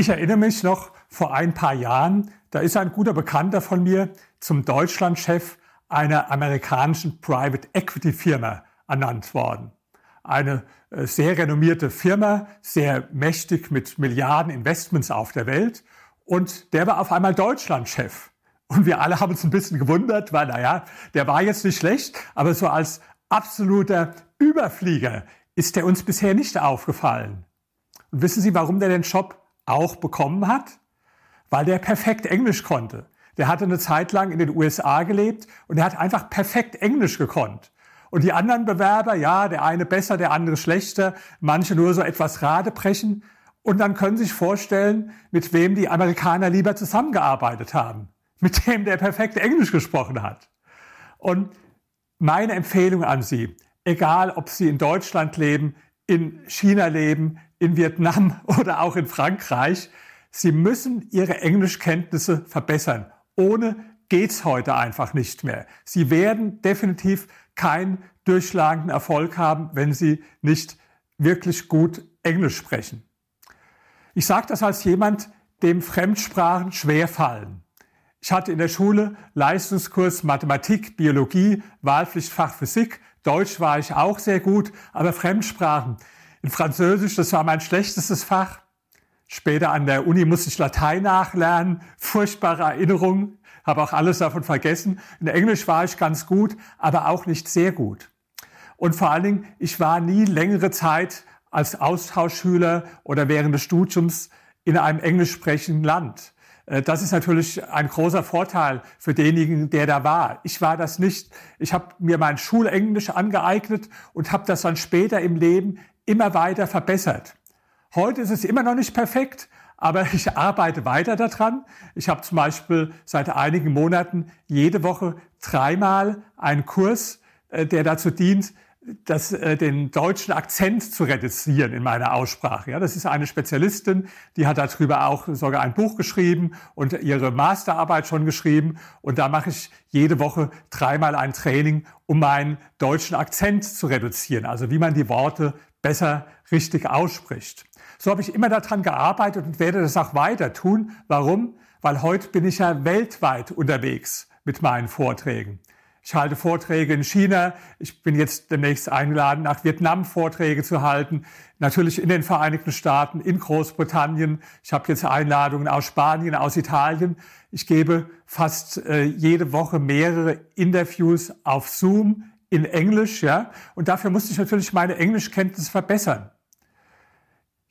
Ich erinnere mich noch vor ein paar Jahren, da ist ein guter Bekannter von mir zum Deutschlandchef einer amerikanischen Private Equity Firma ernannt worden. Eine äh, sehr renommierte Firma, sehr mächtig mit Milliarden Investments auf der Welt. Und der war auf einmal Deutschlandchef. Und wir alle haben uns ein bisschen gewundert, weil, naja, der war jetzt nicht schlecht, aber so als absoluter Überflieger ist der uns bisher nicht aufgefallen. Und wissen Sie, warum der den Job auch bekommen hat? Weil der perfekt Englisch konnte. Der hatte eine Zeit lang in den USA gelebt und er hat einfach perfekt Englisch gekonnt. Und die anderen Bewerber, ja, der eine besser, der andere schlechter, manche nur so etwas Radebrechen. Und dann können Sie sich vorstellen, mit wem die Amerikaner lieber zusammengearbeitet haben. Mit dem, der perfekt Englisch gesprochen hat. Und meine Empfehlung an Sie, egal ob Sie in Deutschland leben, in China leben, in Vietnam oder auch in Frankreich, Sie müssen Ihre Englischkenntnisse verbessern. Ohne geht's heute einfach nicht mehr. Sie werden definitiv keinen durchschlagenden Erfolg haben, wenn Sie nicht wirklich gut Englisch sprechen. Ich sage das als jemand, dem Fremdsprachen schwer fallen. Ich hatte in der Schule Leistungskurs Mathematik, Biologie, Wahlpflichtfach Physik. Deutsch war ich auch sehr gut, aber Fremdsprachen. In Französisch, das war mein schlechtestes Fach. Später an der Uni musste ich Latein nachlernen. Furchtbare Erinnerungen habe auch alles davon vergessen. In Englisch war ich ganz gut, aber auch nicht sehr gut. Und vor allen Dingen, ich war nie längere Zeit als Austauschschüler oder während des Studiums in einem englisch sprechenden Land. Äh, das ist natürlich ein großer Vorteil für denjenigen, der da war. Ich war das nicht. Ich habe mir mein Schulenglisch angeeignet und habe das dann später im Leben immer weiter verbessert. Heute ist es immer noch nicht perfekt, aber ich arbeite weiter daran. Ich habe zum Beispiel seit einigen Monaten jede Woche dreimal einen Kurs, äh, der dazu dient, das, äh, den deutschen Akzent zu reduzieren in meiner Aussprache. Ja, das ist eine Spezialistin, die hat darüber auch sogar ein Buch geschrieben und ihre Masterarbeit schon geschrieben. Und da mache ich jede Woche dreimal ein Training, um meinen deutschen Akzent zu reduzieren. Also wie man die Worte besser richtig ausspricht. So habe ich immer daran gearbeitet und werde das auch weiter tun. Warum? Weil heute bin ich ja weltweit unterwegs mit meinen Vorträgen. Ich halte Vorträge in China. Ich bin jetzt demnächst eingeladen, nach Vietnam Vorträge zu halten. Natürlich in den Vereinigten Staaten, in Großbritannien. Ich habe jetzt Einladungen aus Spanien, aus Italien. Ich gebe fast äh, jede Woche mehrere Interviews auf Zoom in Englisch, ja. Und dafür musste ich natürlich meine Englischkenntnisse verbessern.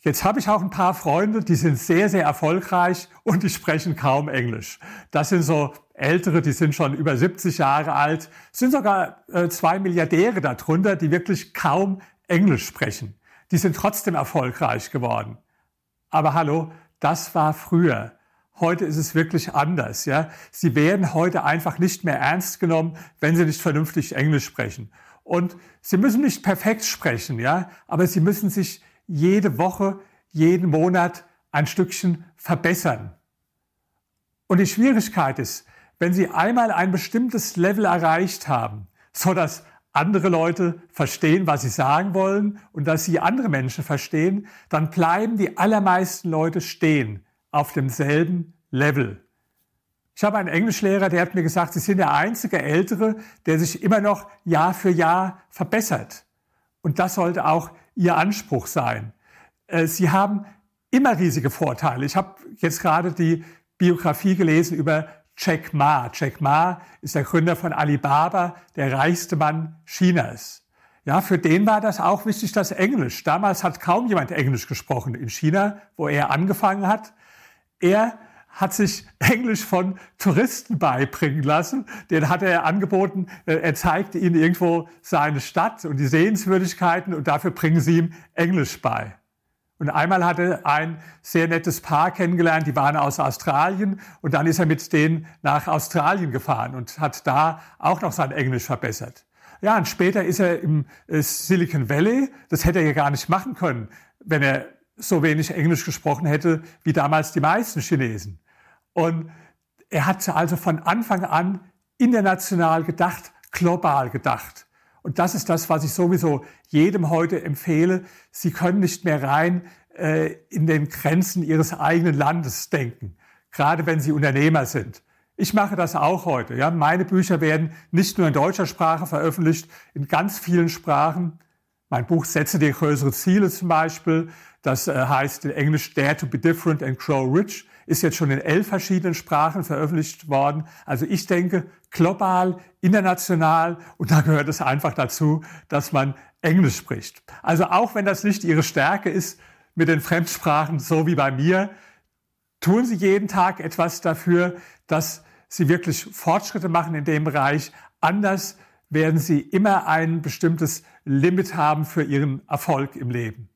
Jetzt habe ich auch ein paar Freunde, die sind sehr, sehr erfolgreich und die sprechen kaum Englisch. Das sind so Ältere, die sind schon über 70 Jahre alt, sind sogar äh, zwei Milliardäre darunter, die wirklich kaum Englisch sprechen. Die sind trotzdem erfolgreich geworden. Aber hallo, das war früher. Heute ist es wirklich anders, ja. Sie werden heute einfach nicht mehr ernst genommen, wenn sie nicht vernünftig Englisch sprechen. Und sie müssen nicht perfekt sprechen, ja, aber sie müssen sich jede Woche, jeden Monat ein Stückchen verbessern. Und die Schwierigkeit ist, wenn Sie einmal ein bestimmtes Level erreicht haben, so dass andere Leute verstehen, was Sie sagen wollen und dass Sie andere Menschen verstehen, dann bleiben die allermeisten Leute stehen auf demselben Level. Ich habe einen Englischlehrer, der hat mir gesagt, Sie sind der einzige Ältere, der sich immer noch Jahr für Jahr verbessert. Und das sollte auch Ihr Anspruch sein. Äh, Sie haben immer riesige Vorteile. Ich habe jetzt gerade die Biografie gelesen über Jack Ma. Jack Ma ist der Gründer von Alibaba, der reichste Mann Chinas. Ja, für den war das auch wichtig, das Englisch. Damals hat kaum jemand Englisch gesprochen in China, wo er angefangen hat. Er hat sich Englisch von Touristen beibringen lassen. Den hat er angeboten, äh, er zeigte ihnen irgendwo seine Stadt und die Sehenswürdigkeiten und dafür bringen sie ihm Englisch bei. Und einmal hatte er ein sehr nettes Paar kennengelernt, die waren aus Australien und dann ist er mit denen nach Australien gefahren und hat da auch noch sein Englisch verbessert. Ja, und später ist er im äh, Silicon Valley. Das hätte er ja gar nicht machen können, wenn er so wenig Englisch gesprochen hätte wie damals die meisten Chinesen. Und er hat also von Anfang an international gedacht, global gedacht. Und das ist das, was ich sowieso jedem heute empfehle. Sie können nicht mehr rein äh, in den Grenzen ihres eigenen Landes denken, gerade wenn sie Unternehmer sind. Ich mache das auch heute. Ja. Meine Bücher werden nicht nur in deutscher Sprache veröffentlicht, in ganz vielen Sprachen. Mein Buch Setze dir größere Ziele zum Beispiel, das äh, heißt in Englisch Dare to be different and grow rich, ist jetzt schon in elf verschiedenen Sprachen veröffentlicht worden. Also ich denke global, international und da gehört es einfach dazu, dass man Englisch spricht. Also auch wenn das nicht Ihre Stärke ist mit den Fremdsprachen, so wie bei mir, tun Sie jeden Tag etwas dafür, dass Sie wirklich Fortschritte machen in dem Bereich. Anders werden Sie immer ein bestimmtes Limit haben für Ihren Erfolg im Leben.